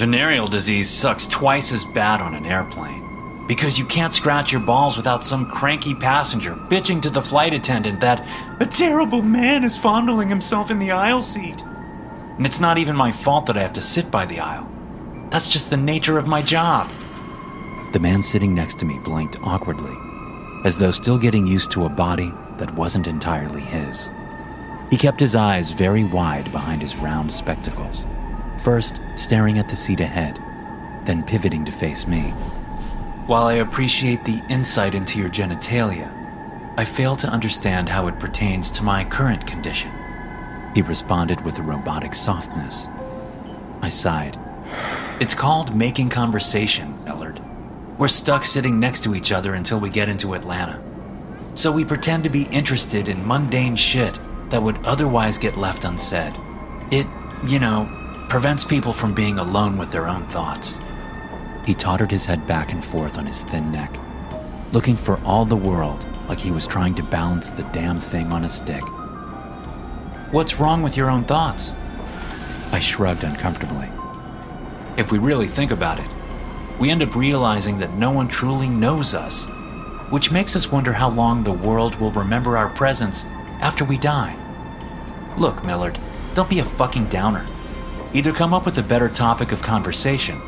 Venereal disease sucks twice as bad on an airplane. Because you can't scratch your balls without some cranky passenger bitching to the flight attendant that a terrible man is fondling himself in the aisle seat. And it's not even my fault that I have to sit by the aisle. That's just the nature of my job. The man sitting next to me blinked awkwardly, as though still getting used to a body that wasn't entirely his. He kept his eyes very wide behind his round spectacles, first staring at the seat ahead, then pivoting to face me. While I appreciate the insight into your genitalia, I fail to understand how it pertains to my current condition. He responded with a robotic softness. I sighed. It's called making conversation, Millard. We're stuck sitting next to each other until we get into Atlanta. So we pretend to be interested in mundane shit that would otherwise get left unsaid. It, you know, prevents people from being alone with their own thoughts. He tottered his head back and forth on his thin neck, looking for all the world like he was trying to balance the damn thing on a stick. What's wrong with your own thoughts? I shrugged uncomfortably. If we really think about it, we end up realizing that no one truly knows us, which makes us wonder how long the world will remember our presence after we die. Look, Millard, don't be a fucking downer. Either come up with a better topic of conversation,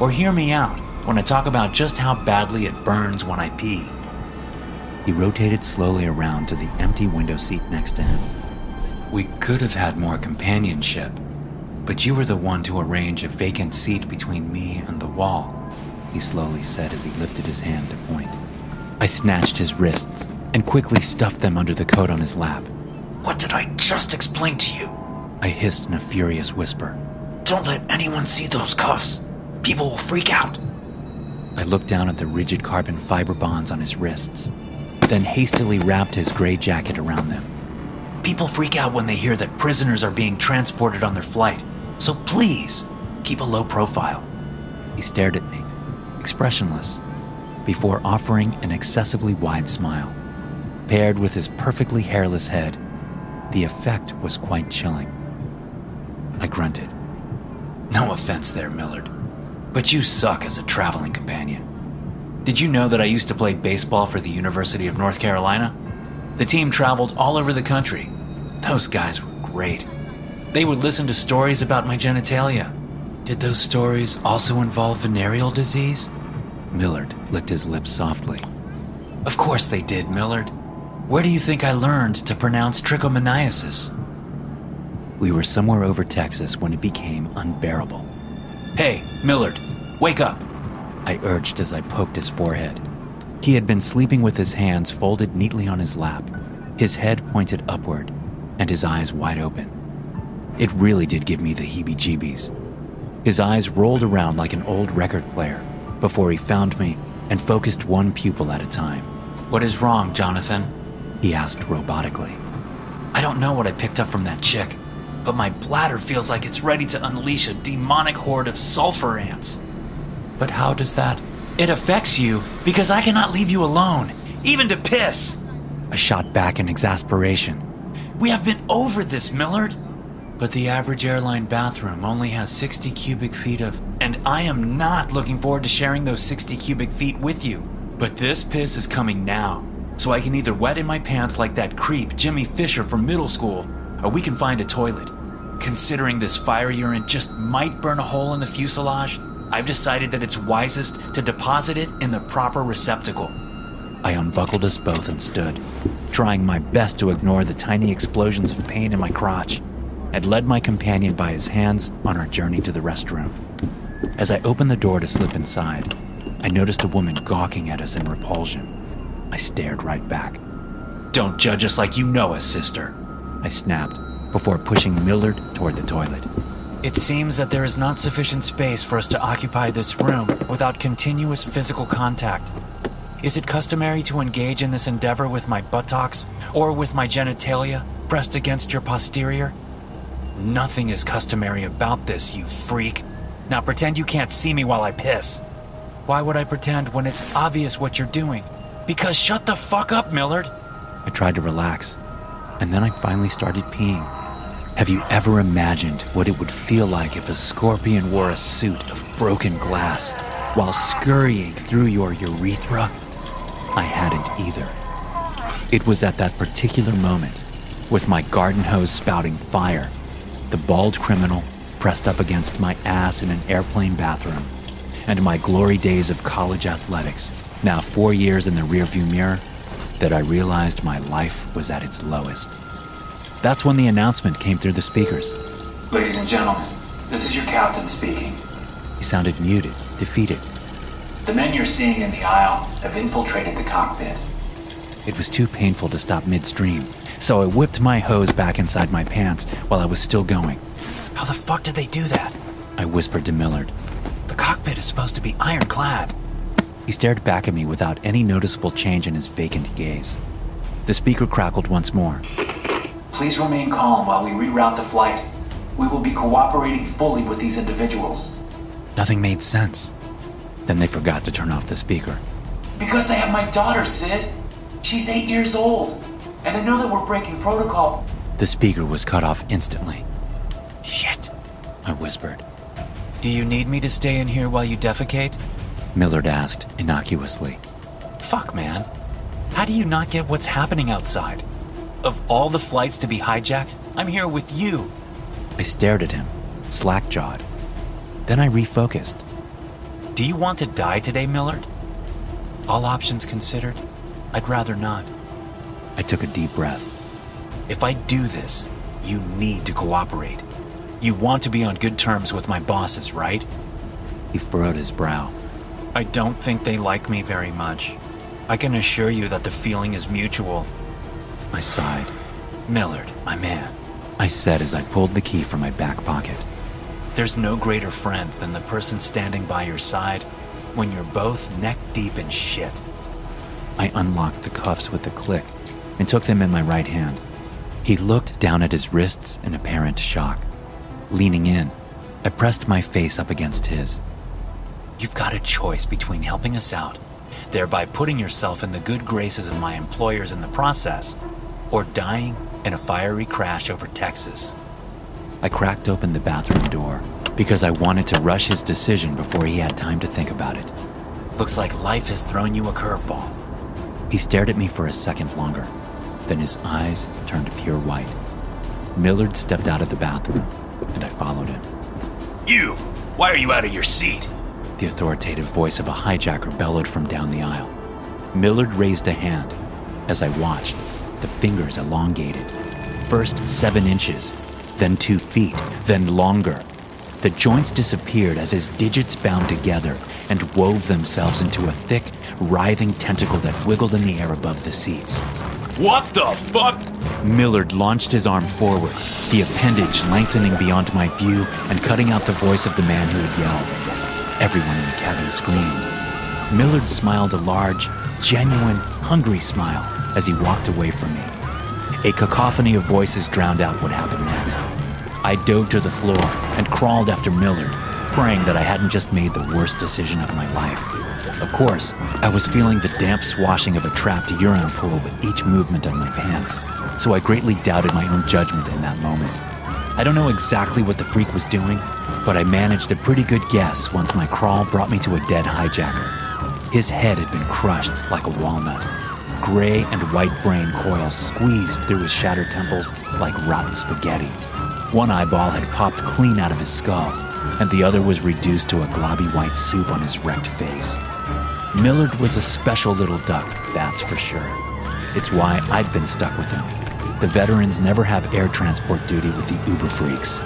or hear me out when I talk about just how badly it burns when I pee. He rotated slowly around to the empty window seat next to him. We could have had more companionship, but you were the one to arrange a vacant seat between me and the wall, he slowly said as he lifted his hand to point. I snatched his wrists and quickly stuffed them under the coat on his lap. What did I just explain to you? I hissed in a furious whisper. Don't let anyone see those cuffs. People will freak out. I looked down at the rigid carbon fiber bonds on his wrists, then hastily wrapped his gray jacket around them. People freak out when they hear that prisoners are being transported on their flight. So please, keep a low profile. He stared at me, expressionless, before offering an excessively wide smile. Paired with his perfectly hairless head, the effect was quite chilling. I grunted. No offense there, Millard, but you suck as a traveling companion. Did you know that I used to play baseball for the University of North Carolina? The team traveled all over the country. Those guys were great. They would listen to stories about my genitalia. Did those stories also involve venereal disease? Millard licked his lips softly. Of course they did, Millard. Where do you think I learned to pronounce trichomoniasis? We were somewhere over Texas when it became unbearable. Hey, Millard, wake up! I urged as I poked his forehead. He had been sleeping with his hands folded neatly on his lap, his head pointed upward, and his eyes wide open. It really did give me the heebie jeebies. His eyes rolled around like an old record player before he found me and focused one pupil at a time. What is wrong, Jonathan? He asked robotically. I don't know what I picked up from that chick, but my bladder feels like it's ready to unleash a demonic horde of sulfur ants. But how does that? It affects you because I cannot leave you alone, even to piss. I shot back in exasperation. We have been over this, Millard. But the average airline bathroom only has 60 cubic feet of. And I am not looking forward to sharing those 60 cubic feet with you. But this piss is coming now. So I can either wet in my pants like that creep, Jimmy Fisher from middle school, or we can find a toilet. Considering this fire urine just might burn a hole in the fuselage, I've decided that it's wisest to deposit it in the proper receptacle. I unbuckled us both and stood, trying my best to ignore the tiny explosions of pain in my crotch had led my companion by his hands on our journey to the restroom. As I opened the door to slip inside, I noticed a woman gawking at us in repulsion. I stared right back. Don't judge us like you know us, sister. I snapped before pushing Millard toward the toilet. It seems that there is not sufficient space for us to occupy this room without continuous physical contact. Is it customary to engage in this endeavor with my buttocks or with my genitalia pressed against your posterior? Nothing is customary about this, you freak. Now pretend you can't see me while I piss. Why would I pretend when it's obvious what you're doing? Because shut the fuck up, Millard. I tried to relax, and then I finally started peeing. Have you ever imagined what it would feel like if a scorpion wore a suit of broken glass while scurrying through your urethra? I hadn't either. It was at that particular moment, with my garden hose spouting fire, the bald criminal pressed up against my ass in an airplane bathroom, and my glory days of college athletics, now four years in the rearview mirror, that I realized my life was at its lowest. That's when the announcement came through the speakers. Ladies and gentlemen, this is your captain speaking. He sounded muted, defeated. The men you're seeing in the aisle have infiltrated the cockpit. It was too painful to stop midstream, so I whipped my hose back inside my pants while I was still going. How the fuck did they do that? I whispered to Millard. The cockpit is supposed to be ironclad. He stared back at me without any noticeable change in his vacant gaze. The speaker crackled once more. Please remain calm while we reroute the flight. We will be cooperating fully with these individuals. Nothing made sense. Then they forgot to turn off the speaker. Because they have my daughter, Sid. She's eight years old. And I know that we're breaking protocol. The speaker was cut off instantly. Shit. I whispered. Do you need me to stay in here while you defecate? Millard asked innocuously. Fuck, man. How do you not get what's happening outside? Of all the flights to be hijacked, I'm here with you. I stared at him, slack jawed. Then I refocused. Do you want to die today, Millard? All options considered, I'd rather not. I took a deep breath. If I do this, you need to cooperate. You want to be on good terms with my bosses, right? He furrowed his brow. I don't think they like me very much. I can assure you that the feeling is mutual. I sighed. Millard, my man, I said as I pulled the key from my back pocket. there's no greater friend than the person standing by your side when you're both neck deep in shit. I unlocked the cuffs with a click and took them in my right hand. He looked down at his wrists in apparent shock. Leaning in, I pressed my face up against his. You've got a choice between helping us out, thereby putting yourself in the good graces of my employers in the process, or dying in a fiery crash over Texas. I cracked open the bathroom door because I wanted to rush his decision before he had time to think about it. Looks like life has thrown you a curveball. He stared at me for a second longer. Then his eyes turned pure white. Millard stepped out of the bathroom, and I followed him. You! Why are you out of your seat? The authoritative voice of a hijacker bellowed from down the aisle. Millard raised a hand. As I watched, the fingers elongated. First seven inches, then two feet, then longer. The joints disappeared as his digits bound together and wove themselves into a thick, writhing tentacle that wiggled in the air above the seats. What the fuck? Millard launched his arm forward, the appendage lengthening beyond my view and cutting out the voice of the man who had yelled. Everyone in the cabin screamed. Millard smiled a large, genuine, hungry smile as he walked away from me. A cacophony of voices drowned out what happened next. I dove to the floor and crawled after Millard, praying that I hadn't just made the worst decision of my life. Of course, I was feeling the damp swashing of a trapped urine pool with each movement of my pants, so I greatly doubted my own judgment in that moment. I don't know exactly what the freak was doing, but I managed a pretty good guess once my crawl brought me to a dead hijacker. His head had been crushed like a walnut. Gray and white brain coils squeezed through his shattered temples like rotten spaghetti. One eyeball had popped clean out of his skull, and the other was reduced to a globby white soup on his wrecked face. Millard was a special little duck, that's for sure. It's why I've been stuck with him. The veterans never have air transport duty with the uber freaks.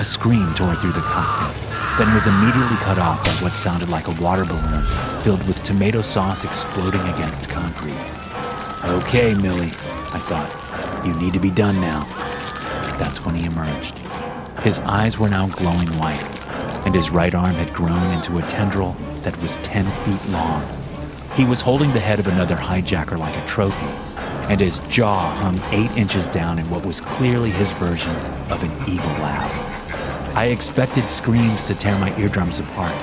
A scream tore through the cockpit, then was immediately cut off by what sounded like a water balloon filled with tomato sauce exploding against concrete. Okay, Millie, I thought. You need to be done now. That's when he emerged. His eyes were now glowing white, and his right arm had grown into a tendril that was 10 feet long. He was holding the head of another hijacker like a trophy, and his jaw hung eight inches down in what was clearly his version of an evil laugh. I expected screams to tear my eardrums apart,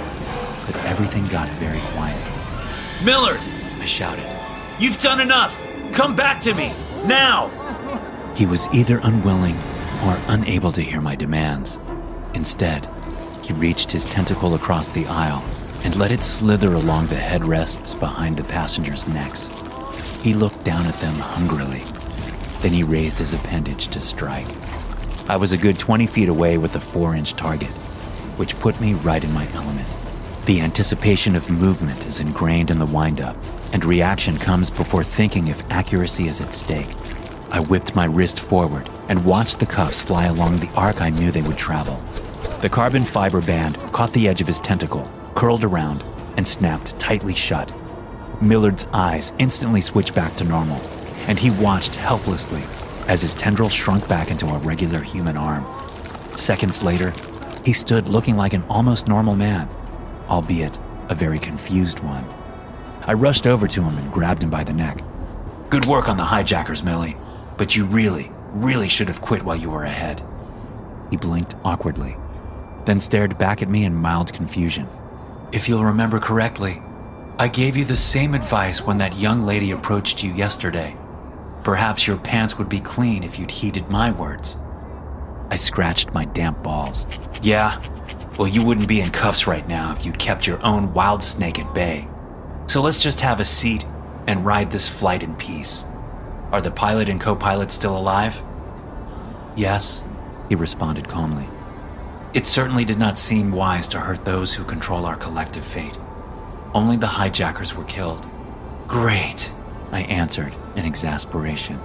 but everything got very quiet. Millard, I shouted. you've done enough. Come back to me. Now. He was either unwilling or unable to hear my demands. Instead, he reached his tentacle across the aisle and let it slither along the headrests behind the passengers' necks. He looked down at them hungrily. Then he raised his appendage to strike. I was a good 20 feet away with a 4 inch target, which put me right in my element. The anticipation of movement is ingrained in the windup, and reaction comes before thinking if accuracy is at stake. I whipped my wrist forward and watched the cuffs fly along the arc I knew they would travel. The carbon fiber band caught the edge of his tentacle, curled around, and snapped tightly shut. Millard's eyes instantly switched back to normal, and he watched helplessly as his tendril shrunk back into a regular human arm. Seconds later, he stood looking like an almost normal man, albeit a very confused one. I rushed over to him and grabbed him by the neck. Good work on the hijackers, Millie. But you really, really should have quit while you were ahead. He blinked awkwardly, then stared back at me in mild confusion. If you'll remember correctly, I gave you the same advice when that young lady approached you yesterday. Perhaps your pants would be clean if you'd heeded my words. I scratched my damp balls. Yeah? Well, you wouldn't be in cuffs right now if you'd kept your own wild snake at bay. So let's just have a seat and ride this flight in peace. Are the pilot and co pilot still alive? Yes, he responded calmly. It certainly did not seem wise to hurt those who control our collective fate. Only the hijackers were killed. Great, I answered in exasperation.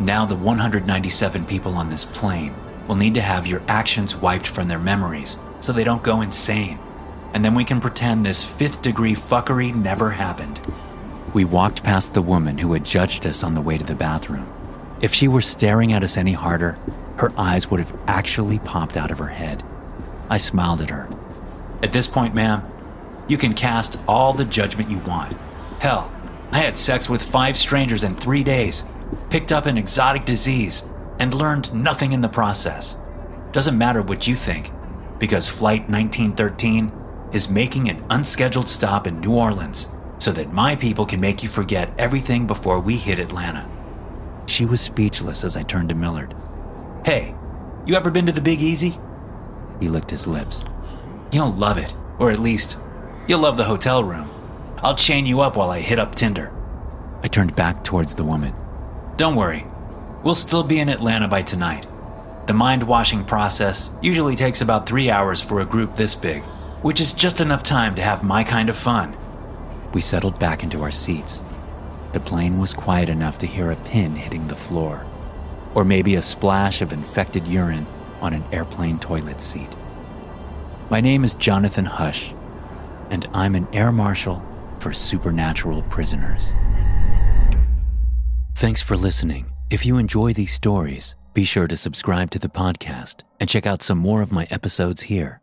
Now, the 197 people on this plane will need to have your actions wiped from their memories so they don't go insane. And then we can pretend this fifth degree fuckery never happened. We walked past the woman who had judged us on the way to the bathroom. If she were staring at us any harder, her eyes would have actually popped out of her head. I smiled at her. At this point, ma'am, you can cast all the judgment you want. Hell, I had sex with five strangers in three days, picked up an exotic disease, and learned nothing in the process. Doesn't matter what you think, because Flight 1913 is making an unscheduled stop in New Orleans so that my people can make you forget everything before we hit Atlanta. She was speechless as I turned to Millard. Hey, you ever been to the Big Easy? He licked his lips. You'll love it, or at least, you'll love the hotel room. I'll chain you up while I hit up Tinder. I turned back towards the woman. Don't worry, we'll still be in Atlanta by tonight. The mind washing process usually takes about three hours for a group this big, which is just enough time to have my kind of fun. We settled back into our seats. The plane was quiet enough to hear a pin hitting the floor, or maybe a splash of infected urine on an airplane toilet seat. My name is Jonathan Hush, and I'm an air marshal for supernatural prisoners. Thanks for listening. If you enjoy these stories, be sure to subscribe to the podcast and check out some more of my episodes here.